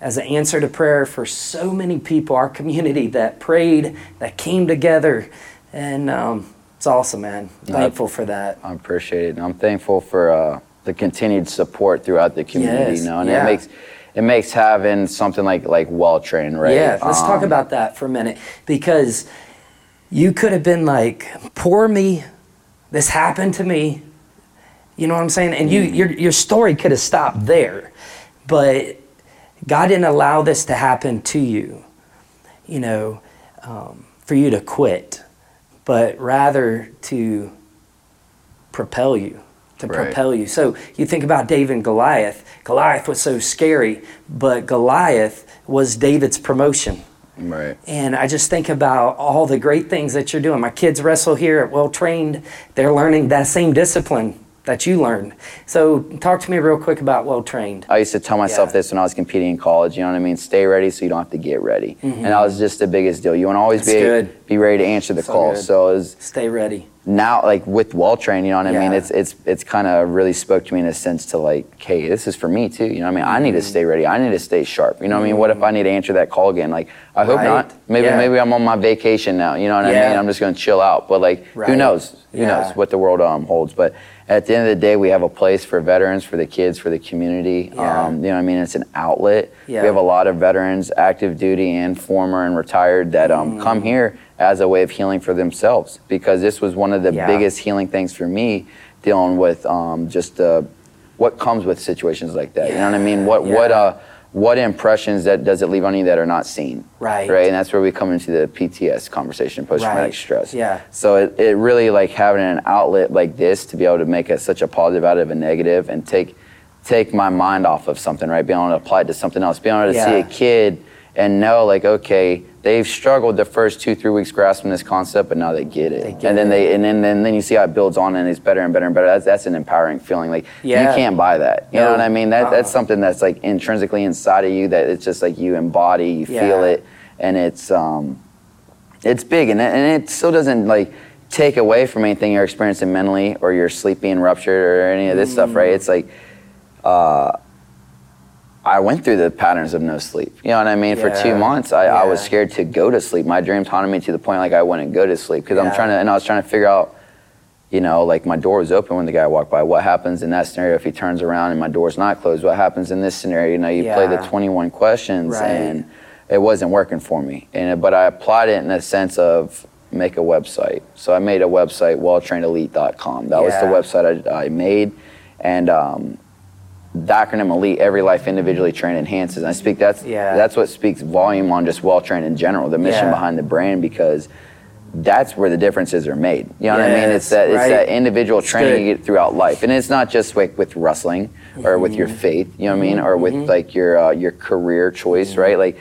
A: as an answer to prayer for so many people, our community that prayed, that came together, and um, it's awesome, man. Thankful for that.
B: I appreciate it. And I'm thankful for uh, the continued support throughout the community.
A: Yes,
B: you know, and
A: yeah.
B: it makes it makes having something like like well trained, right?
A: Yeah, let's talk
B: Um,
A: about that for a minute because you could have been like, "Poor me, this happened to me." You know what I'm saying? And you, your your story could have stopped there, but God didn't allow this to happen to you. You know, um, for you to quit, but rather to propel you. to
B: Right.
A: propel you. So you think about David and Goliath. Goliath was so scary, but Goliath was David's promotion.
B: Right.
A: And I just think about all the great things that you're doing. My kids wrestle here at Well Trained. They're learning that same discipline that you learned. So talk to me real quick about Well Trained.
B: I used to tell myself
A: Yeah.
B: this when I was competing in college. You know what I mean? Stay ready so you don't have to get ready. And that was just the biggest deal. You want to always
A: Mm-hmm. That's
B: be
A: good.
B: be ready to answer the
A: So
B: call.
A: good.
B: So was
A: Stay ready.
B: now like with well trained, you know what I mean? It's it's it's kind of really spoke to me in a sense to like, hey, this is for me too. You know what I mean? I need
A: Mm-hmm.
B: to stay ready. I need to stay sharp. You know what I mean? What if I need to answer that call again? Like, I hope
A: Right.
B: not. Maybe
A: Yeah.
B: maybe I'm on my vacation now. You know what I mean? I'm just gonna chill out. But like,
A: Right.
B: who knows? Who knows what the world um, holds? But at the end of the day, we have a place for veterans, for the kids, for the community.
A: Yeah.
B: Um, you know what I mean? It's an outlet.
A: Yeah.
B: We have a lot of veterans, active duty and former and retired, that um,
A: Mm.
B: come here as a way of healing for themselves. Because this was one of the
A: Yeah.
B: biggest healing things for me, dealing with um, just uh, what comes with situations like that. You know what I mean? What what uh, what impressions that does it leave on you that are not seen?
A: Right.
B: Right. And that's where we come into the PTS conversation, post traumatic
A: Right.
B: stress.
A: Yeah.
B: So it, it really like having an outlet like this to be able to make it such a positive out of a negative and take take my mind off of something, right? Be able to apply it to something else. Be able to see a kid and know like, okay, they've struggled the first two, three weeks grasping this concept, but now they get it.
A: They get
B: and then
A: it.
B: they and then, then then you see how it builds on and it's better and better and better. That's that's an empowering feeling. Like
A: Yeah.
B: you can't buy that. You know what I mean? That that's
A: Uh-uh.
B: something that's like intrinsically inside of you that it's just like you embody, you feel it, and it's um it's big and it, and it still doesn't like take away from anything you're experiencing mentally or your sleep being ruptured or any of this stuff
A: Mm.
B: right it's like uh, I went through the patterns of no sleep. You know what I mean? For two months, I, I was scared to go to sleep. My dreams haunted me to the point like I wouldn't go to sleep because I'm trying to, and I was trying to figure out, you know, like my door was open when the guy walked by. What happens in that scenario if he turns around and my door's not closed? What happens in this scenario? You know, you play the 21 questions
A: Right.
B: and it wasn't working for me. And but I applied it in the sense of make a website. So I made a website, welltrainedelite.com. That was the website I, I made, and um, the acronym elite every life individually trained enhances and i speak that's
A: Yeah.
B: that's what speaks volume on just well trained in general the mission
A: Yeah.
B: behind the brand because that's where the differences are made you know what i mean it's that it's
A: right.
B: that individual training
A: good.
B: you get throughout life and it's not just like with wrestling or with
A: Mm-hmm.
B: your faith you know what i mean or with like your uh, your career choice right like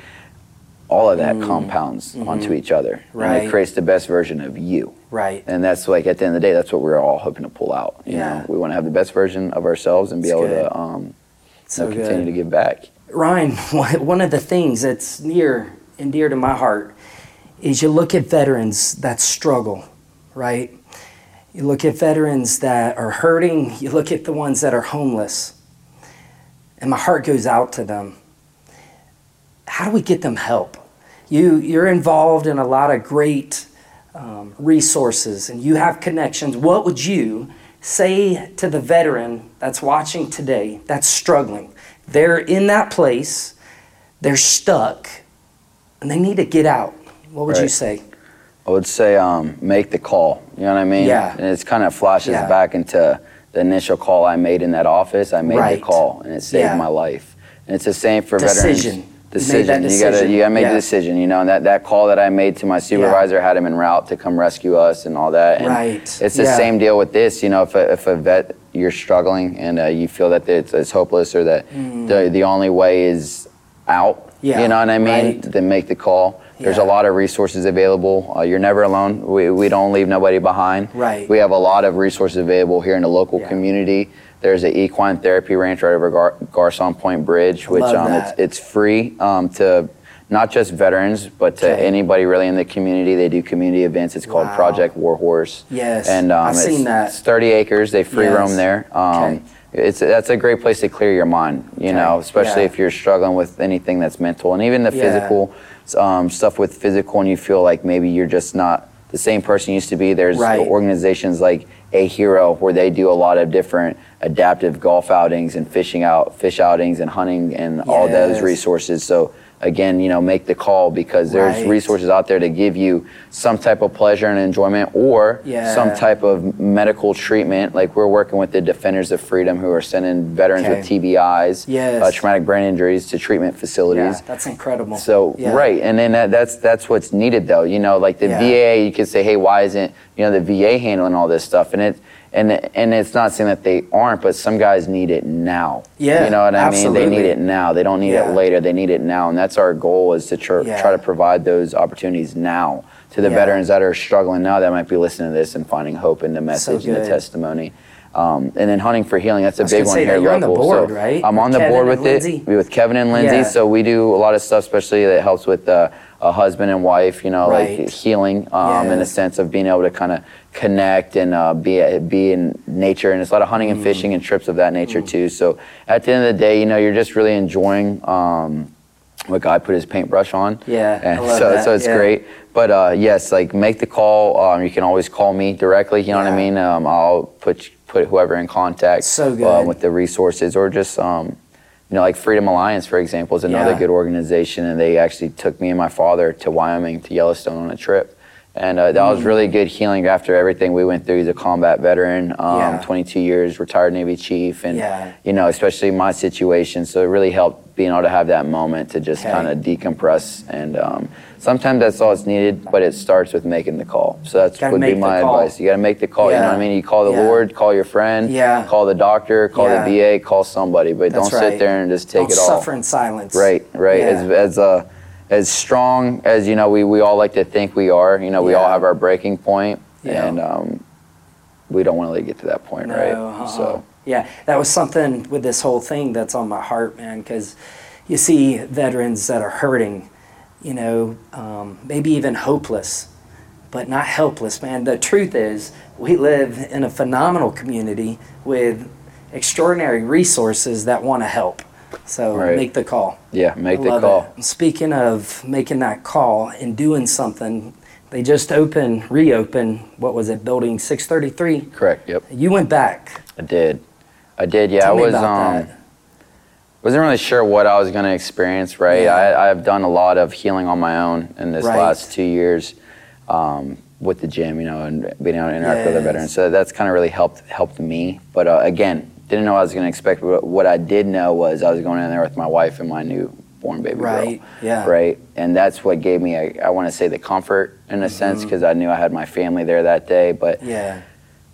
B: all of that compounds onto each other and
A: Mm-hmm. Right.
B: it creates the best version of you
A: Right.
B: and that's like at the end of the day that's what we're all hoping to pull out you
A: Yeah.
B: know we want to have the best version of ourselves and be
A: It's
B: able
A: good.
B: to um,
A: So
B: know, continue to give back
A: Ryan, one one of the things that's near and dear to my heart is you look at veterans that struggle, right? You look at veterans that are hurting, you look at the ones that are homeless, and my heart goes out to them. How do we get them help? You, you're involved in a lot of great um, resources and you have connections. What would you say to the veteran that's watching today that's struggling? They're in that place, they're stuck, and they need to get out. What would you say?
B: I would say um, make the call. You know what I mean?
A: Yeah.
B: And it's kind of flashes
A: Yeah.
B: back into the initial call I made in that office. I made
A: Right.
B: the call, and it saved
A: Yeah.
B: my life. And it's the same for
A: Decision.
B: veterans.
A: You
B: Decision. You gotta, you gotta make
A: Yeah.
B: the decision. You know, and that, that call that I made to my supervisor had him en route to come rescue us and all that. And
A: Right.
B: It's the
A: Yeah.
B: same deal with this. You know, if a, if a vet you're struggling and uh, you feel that it's, it's hopeless or that the the only way is out.
A: Mm. Yeah.
B: You know what I mean?
A: Right.
B: Then make the call. There's
A: Yeah.
B: a lot of resources available. Uh, you're never alone. We, we don't leave nobody behind.
A: Right.
B: We have a lot of resources available here in the local
A: Yeah.
B: community. There's an equine therapy ranch right over Gar- Garcon Point Bridge, which um, it's, it's free um, to not just veterans, but to
A: Okay.
B: anybody really in the community. They do community events. It's called
A: Wow.
B: Project Warhorse.
A: Yes,
B: and um,
A: I've
B: it's,
A: seen that.
B: It's 30 acres. They free
A: Yes.
B: roam there. Um,
A: Okay.
B: It's that's a great place to clear your mind. You
A: Okay.
B: know, especially
A: Yeah.
B: if you're struggling with anything that's mental and even the
A: Yeah.
B: physical um, stuff with physical, and you feel like maybe you're just not the same person you used to be. There's
A: Right.
B: organizations like A Hero where they do a lot of different adaptive golf outings and fishing out, fish outings and hunting and all those resources. So again, you know, make the call because there's
A: Right.
B: resources out there to give you some type of pleasure and enjoyment or
A: Yeah.
B: some type of medical treatment. Like we're working with the Defenders of Freedom who are sending veterans
A: Okay.
B: with TBIs,
A: Yes.
B: uh, traumatic brain injuries to treatment
A: Yeah,
B: facilities.
A: that's incredible.
B: So
A: Yeah.
B: right, and then that, that's that's what's needed though. You know, like the
A: Yeah.
B: VA, you could say, hey, why isn't you know the VA handling all this stuff? And it and and it's not saying that they aren't, but some guys need it now.
A: Yeah,
B: you know what I mean. They need it now. They don't need
A: Yeah.
B: it later. They need it now, and that's our goal is to tr-
A: Yeah.
B: try to provide those opportunities now to the
A: Yeah.
B: veterans that are struggling now that might be listening to this and finding hope in the message and the testimony. Um, and then hunting for healing, that's a big one here
A: you're on the
B: local.
A: board,
B: so
A: right?
B: I'm on
A: With
B: the
A: Kevin
B: board with it
A: Lindsay?
B: with Kevin and Lindsay. So we do a lot of stuff, especially that helps with uh, a husband and wife, you know,
A: Right.
B: like healing um, in
A: Yeah.
B: the sense of being able to kind of connect and uh, be be in nature. And it's a lot of hunting
A: Mm.
B: and fishing and trips of that nature too. So at the end of the day, you know, you're just really enjoying. Um, what God put his paintbrush on.
A: Yeah,
B: and
A: I love
B: so
A: that,
B: so it's
A: yeah.
B: great. But uh, yes, like make the call. Um, you can always call me directly. You know what I mean? Um, I'll put put whoever in contact
A: So
B: uh, with the resources, or just um, you know, like Freedom Alliance, for example, is another
A: Yeah.
B: good organization, and they actually took me and my father to Wyoming to Yellowstone on a trip. And uh, that
A: Mm.
B: was really good healing after everything we went through. He's a combat veteran, um,
A: Yeah.
B: 22 years, retired Navy chief, and
A: Yeah.
B: you know, especially my situation. So it really helped being able to have that moment to just
A: Okay.
B: kind of decompress. And um, sometimes that's all it's needed, but it starts with making the call. So that's would be my advice. You got to make the call. You know what I mean? You call the
A: Yeah.
B: Lord, call your friend,
A: Yeah.
B: call the doctor, call
A: Yeah.
B: the VA, call somebody, but
A: That's
B: don't
A: right.
B: sit there and just take
A: Don't
B: it all.
A: suffer in silence.
B: Right, right.
A: Yeah.
B: As as uh, as strong as you know, we, we all like to think we are. You know, we all have our breaking point,
A: Yeah.
B: and um, we don't want to get to that point,
A: No,
B: right?
A: uh-uh.
B: So
A: yeah, that was something with this whole thing that's on my heart, man. Because you see veterans that are hurting, you know, um, maybe even hopeless, but not helpless, man. The truth is, we live in a phenomenal community with extraordinary resources that want to help. So
B: Right.
A: make the call.
B: yeah, make
A: I
B: the call.
A: it. Speaking of making that call and doing something, they just opened, reopened. What was it? Building 633.
B: Correct. Yep.
A: You went back.
B: I did. I did. Yeah,
A: Tell
B: I was um
A: that.
B: Wasn't really sure what I was going to experience. Right.
A: Yeah.
B: I I've done a lot of healing on my own in this
A: Right.
B: last two years. Um, with the gym, you know, and being able to interact with other veterans, so that's kind of really helped helped me. But uh, again, didn't know what I was going to expect. But what I did know was I was going in there with my wife and my newborn baby
A: Right,
B: girl.
A: yeah.
B: Right. And that's what gave me, a, I want to say, the comfort in a sense,
A: Mm-hmm.
B: because I knew I had my family there that day. But
A: Yeah.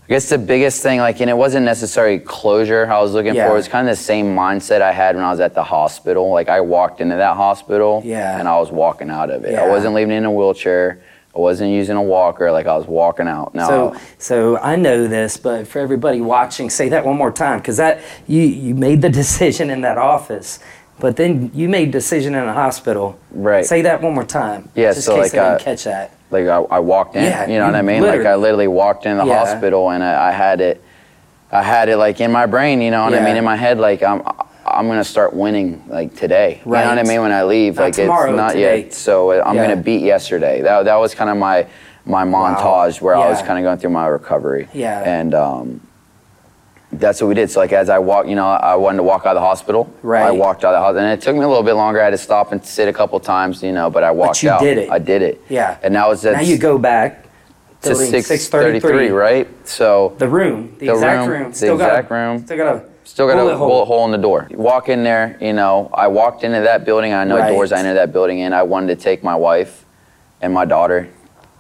B: I guess the biggest thing, like, and it wasn't necessarily closure I was looking
A: Yeah.
B: for. It was kind of the same mindset I had when I was at the hospital. Like, I walked into that hospital
A: Yeah.
B: and I was walking out of it.
A: Yeah.
B: I wasn't leaving in a wheelchair. I wasn't using a walker. Like, I was walking out. Now,
A: So, so I know this, but for everybody watching, say that one more time, because that you you made the decision in that office, but then you made decision in a hospital.
B: Right.
A: Say that one more time.
B: Yeah,
A: Just
B: so
A: in case
B: like,
A: I didn't
B: uh,
A: catch that.
B: Like I, I walked in.
A: Yeah,
B: you know what I mean? Like, I
A: literally-
B: literally walked in the
A: Yeah.
B: hospital and I, I had it. I had it like in my brain. You know what I mean? In my head, like I'm. I'm gonna start winning like today. You know what I mean? When I leave,
A: Not
B: like
A: tomorrow,
B: it's not
A: today.
B: yet. So uh, I'm
A: Yeah.
B: gonna beat yesterday. That that was kind of my my montage where I was kind of going through my recovery.
A: Yeah.
B: And um, that's what we did. So like as I walked, you know, I wanted to walk out of the hospital.
A: Right.
B: I walked out of the hospital, and it took me a little bit longer. I had to stop and sit a couple times, you know, but I walked but
A: you
B: out.
A: did it.
B: I did it.
A: Yeah.
B: And that was
A: now you go back.
B: to 633,
A: 633,
B: right? So
A: The room, the,
B: The
A: exact
B: room,
A: room,
B: the
A: still
B: exact
A: got a,
B: room.
A: Still got a
B: still got
A: bullet
B: a bullet hole in the door. You walk in there, you know, I walked into that building. I know
A: Right.
B: doors I entered that building in. I wanted to take my wife and my daughter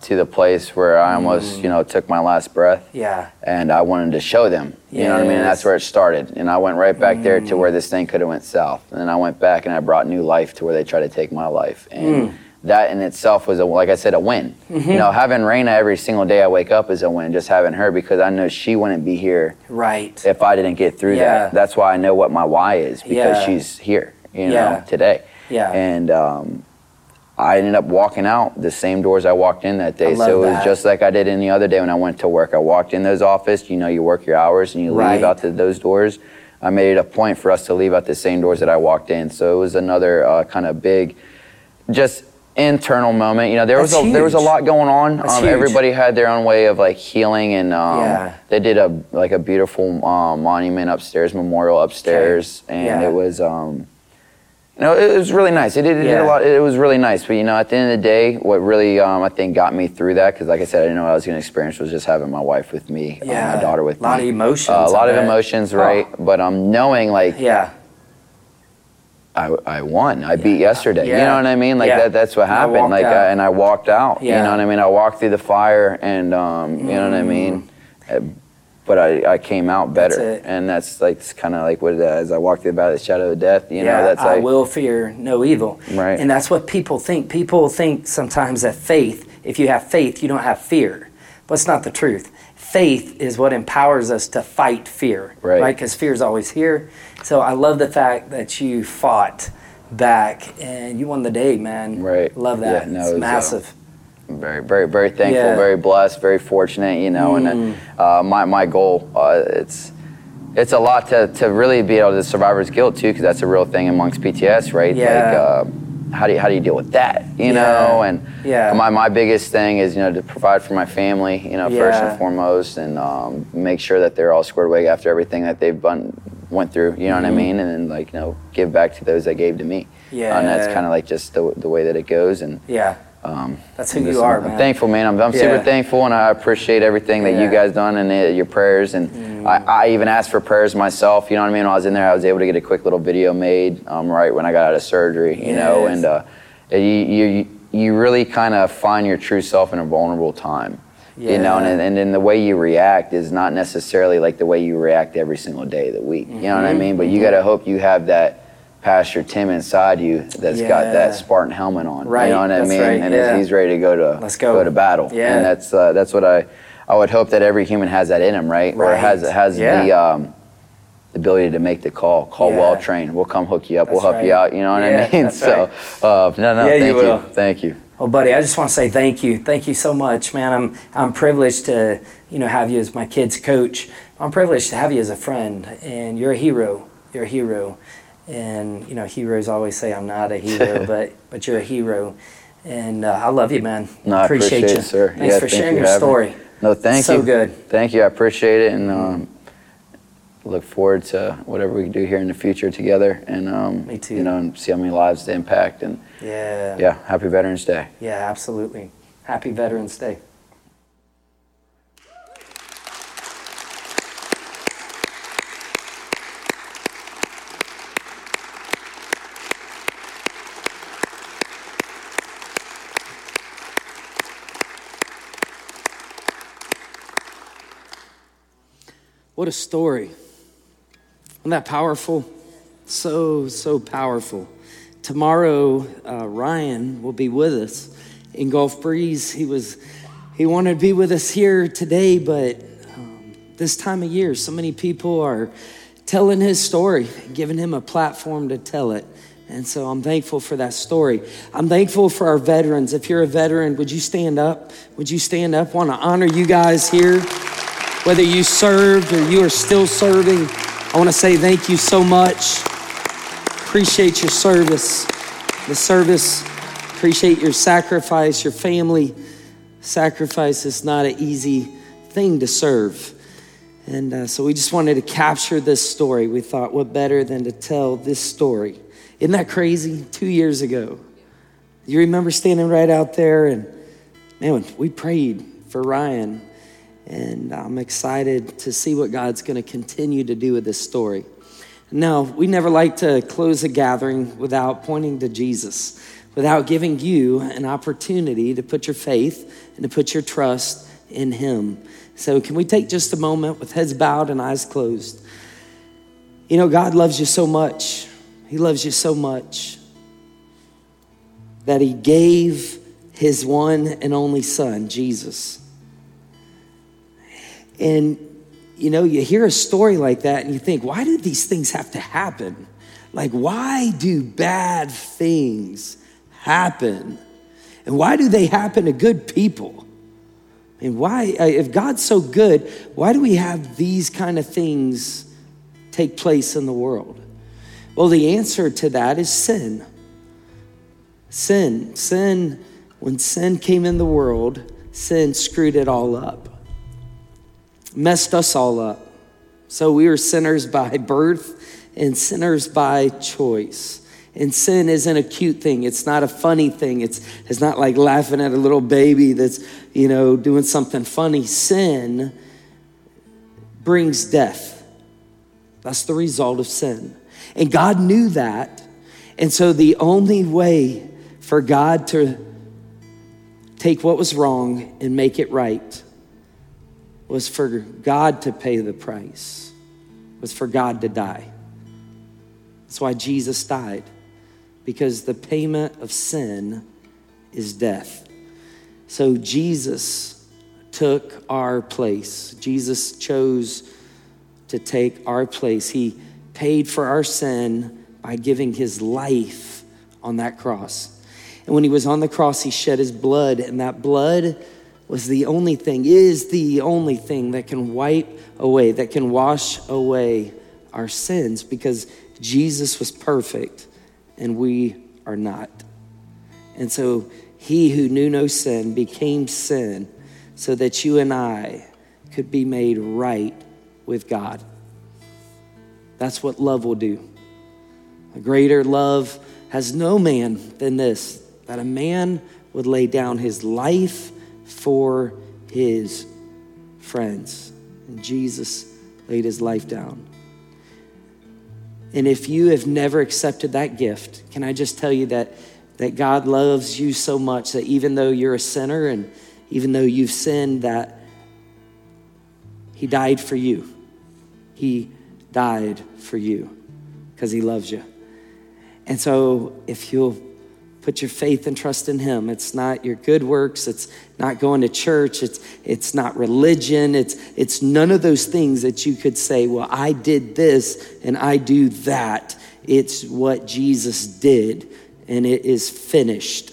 B: to the place where I almost,
A: Mm.
B: you know, took my last breath.
A: Yeah.
B: And I wanted to show them, you know what I mean? And that's where it started. And I went right back there
A: Mm.
B: to where this thing could have went south. And then I went back and I brought new life to where they tried to take my life. And
A: Mm.
B: that in itself was, a, like I said, a win.
A: Mm-hmm.
B: You know, having Raina every single day I wake up is a win. Just having her because I know she wouldn't be here
A: Right.
B: if I didn't get through
A: Yeah.
B: that. That's why I know what my why is because
A: Yeah.
B: she's here, you know,
A: Yeah.
B: today.
A: Yeah.
B: And um, I ended up walking out the same doors I walked in that day. So it was
A: that.
B: just like I did any other day when I went to work. I walked in those office, you know, you work your hours and you
A: Right.
B: leave out to those doors. I made it a point for us to leave out the same doors that I walked in. So it was another uh, kind of big, just internal moment. You know, there was
A: That's
B: a there was a lot going on. Um, everybody had their own way of like healing, and um,
A: Yeah.
B: they did a like a beautiful um, monument upstairs, memorial upstairs, and
A: Yeah.
B: it was. You know, it was really nice. It did, it did a lot. It was really nice. But you know, at the end of the day, what really um, I think got me through that, because like I said, I didn't know what I was going to experience, was just having my wife with me, um, my daughter with me.
A: A lot
B: me.
A: of emotions,
B: Uh, a lot of emotions,
A: Oh.
B: right? But um, knowing like
A: Yeah.
B: I, I won. I beat yesterday.
A: Yeah.
B: You know what I mean? Like
A: Yeah.
B: that. That's what happened.
A: walked
B: Like. I, and I walked out. You know what I mean? I walked through the fire, and um, you know what I mean.
A: Mm.
B: Uh, but I, I came out better,
A: it.
B: and that's like kind of like what as I walked through the valley of the shadow of death. You
A: yeah,
B: know, that's
A: I
B: like
A: will fear no evil.
B: Right.
A: And that's what people think. People think sometimes that faith, if you have faith, you don't have fear. But it's not the truth. Faith is what empowers us to fight fear,
B: Right.
A: Because fear is always here. So I love the fact that you fought back and you won the day, man.
B: Right.
A: Love that.
B: Yeah, no,
A: it's
B: it uh,
A: massive.
B: Very, very, very thankful,
A: Yeah.
B: very blessed, very fortunate, you know. And uh, my my goal, uh, it's it's a lot to, to really be able to survivor's guilt too, because that's a real thing amongst PTS, right?
A: Yeah.
B: Like, uh, how do you how do you deal with that, you
A: Yeah.
B: know? And
A: Yeah.
B: my my biggest thing is you know to provide for my family, you know, first and foremost, and um, make sure that they're all squared away after everything that they've been, went through, you know
A: Mm-hmm.
B: what I mean? And then like you know give back to those that gave to me.
A: Yeah.
B: and that's kind of like just the, the way that it goes, and
A: Yeah.
B: Um,
A: That's who you are,
B: I'm
A: man.
B: thankful, man. I'm, I'm super thankful, and I appreciate everything that
A: Yeah. Mm.
B: you guys done and uh, your prayers. And I, I even asked for prayers myself. You know what I mean? When I was in there, I was able to get a quick little video made um, right when I got out of surgery. You know, and uh, you, you you really kind of find your true self in a vulnerable time. You know,
A: Yeah.
B: and, and then the way you react is not necessarily like the way you react every single day of the week. You know what I
A: Mm-hmm.
B: mean? But you got to hope you have that Pastor Tim inside you that's got that Spartan helmet on.
A: Right,
B: You know what I
A: that's
B: mean?
A: right,
B: And
A: yeah.
B: he's ready to go to
A: Let's go.
B: to battle.
A: Yeah.
B: And that's uh, that's what I I would hope that every human has that in him, right? Or has has
A: Yeah.
B: the um, ability to make the call. Call
A: Yeah.
B: well trained. We'll come hook you up. we'll
A: That's
B: help you out. You know what
A: Yeah,
B: I mean? so uh, no, no,
A: Yeah, you
B: thank. Thank you.
A: Well, buddy, I just want to say thank you. Thank you so much, man. I'm I'm privileged to you know have you as my kid's coach. I'm privileged to have you as a friend, and you're a hero. You're a hero, and you know heroes always say I'm not a hero, but but you're a hero, and uh, I love you, man.
B: No, I appreciate,
A: you,
B: it, sir.
A: Thanks
B: Yeah,
A: for
B: thank
A: sharing
B: you
A: your
B: having me.
A: story.
B: No, thank
A: So
B: you.
A: So good.
B: Thank you. I appreciate it, and um, look forward to whatever we can do here in the future together. And um,
A: Me too.
B: You know, and see how many lives to impact. And
A: Yeah.
B: yeah, happy Veterans Day.
A: Yeah, absolutely. Happy Veterans Day. What a story. Isn't that powerful? So, so powerful. Tomorrow, uh, Ryan will be with us in Gulf Breeze. He was, he wanted to be with us here today, but um, this time of year, so many people are telling his story, giving him a platform to tell it. And so I'm thankful for that story. I'm thankful for our veterans. If you're a veteran, would you stand up? Would you stand up? Want to honor you guys here whether you served or you are still serving, I want to say thank you so much. Appreciate your service. The service, appreciate your sacrifice, your family. Sacrifice is not an easy thing to serve. And uh, so we just wanted to capture this story. We thought, what better than to tell this story? Isn't that crazy? Two years ago. You remember standing right out there and man, we prayed for Ryan. And I'm excited to see what God's going to continue to do with this story. Now, we never like to close a gathering without pointing to Jesus, without giving you an opportunity to put your faith and to put your trust in Him. So, can we take just a moment with heads bowed and eyes closed? You know, God loves you so much. He loves you so much that He gave His one and only Son, Jesus. And you know, you hear a story like that and you think, why do these things have to happen? Like, why do bad things happen? And why do they happen to good people? And why, uh, if God's so good, why do we have these kind of things take place in the world? Well, the answer to that is sin. Sin. Sin, when sin came in the world, sin screwed it all up messed us all up. So we were sinners by birth and sinners by choice. And sin isn't a cute thing. It's not a funny thing. It's, it's not like laughing at a little baby that's, you know, doing something funny. Sin brings death. That's the result of sin. And God knew that. And so the only way for God to take what was wrong and make it right was for God to pay the price, was for God to die. That's why Jesus died, because the payment of sin is death. So Jesus took our place. Jesus chose to take our place. He paid for our sin by giving his life on that cross. And when he was on the cross, he shed his blood, and that blood was the only thing, is the only thing that can wipe away, that can wash away our sins because Jesus was perfect and we are not. And so he who knew no sin became sin so that you and I could be made right with God. That's what love will do. A greater love has no man than this that a man would lay down his life for his friends. And Jesus laid his life down. And if you have never accepted that gift, can I just tell you that, that God loves you so much that even though you're a sinner and even though you've sinned, that He died for you. He died for you because He loves you. And so if you'll put your faith and trust in him. It's not your good works. It's not going to church. It's it's not religion. It's it's none of those things that you could say well i did this and i do that. It's what jesus did and it is finished.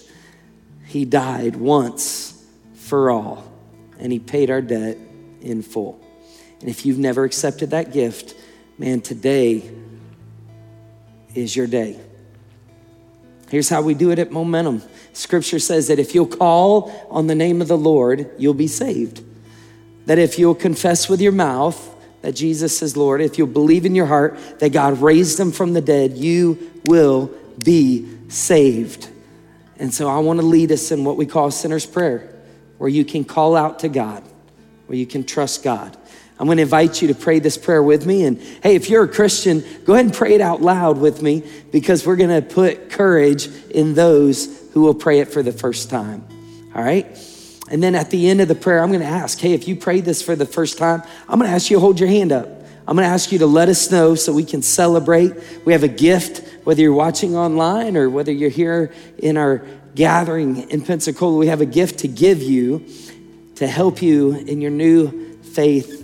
A: He died once for all and he paid our debt in full. And if you've never accepted that gift man today is your day Here's how we do it at Momentum. Scripture says that if you'll call on the name of the Lord, you'll be saved. That if you'll confess with your mouth that Jesus is Lord, if you'll believe in your heart that God raised him from the dead, you will be saved. And so I want to lead us in what we call sinner's prayer, where you can call out to God, where you can trust God. I'm going to invite you to pray this prayer with me. And hey, if you're a Christian, go ahead and pray it out loud with me because we're going to put courage in those who will pray it for the first time. All right? And then at the end of the prayer, I'm going to ask, hey, if you prayed this for the first time, I'm going to ask you to hold your hand up. I'm going to ask you to let us know so we can celebrate. We have a gift, whether you're watching online or whether you're here in our gathering in Pensacola, we have a gift to give you to help you in your new faith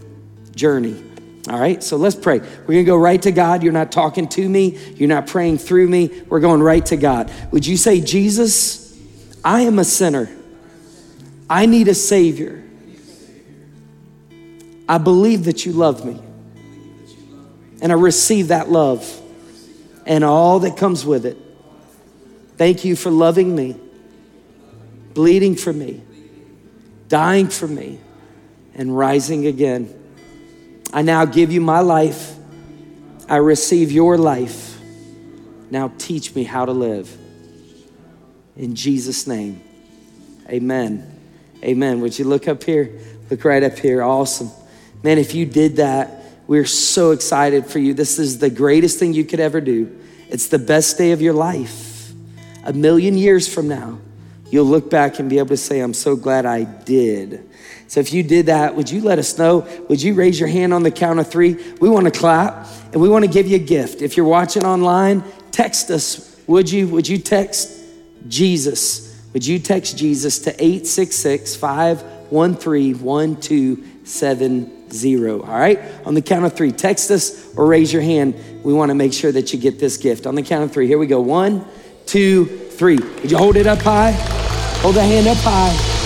A: journey. All right, so let's pray. We're gonna go right to God. You're not talking to me, you're not praying through me. We're going right to God. Would you say, Jesus, I am a sinner, I need a Savior. I believe that you love me, and I receive that love and all that comes with it. Thank you for loving me, bleeding for me, dying for me, and rising again. I now give you my life. I receive your life. Now teach me how to live. In Jesus' name, amen. Amen. Would you look up here? Look right up here. Awesome. Man, if you did that, we're so excited for you. This is the greatest thing you could ever do. It's the best day of your life. A million years from now, you'll look back and be able to say, I'm so glad I did. So if you did that, would you let us know? Would you raise your hand on the count of three? We want to clap and we want to give you a gift. If you're watching online, text us. Would you? Would you text Jesus? Would you text Jesus to 866 513 1270? All right? On the count of three, text us or raise your hand. We want to make sure that you get this gift. On the count of three, here we go. One, two, three. Would you hold it up high? Hold the hand up high.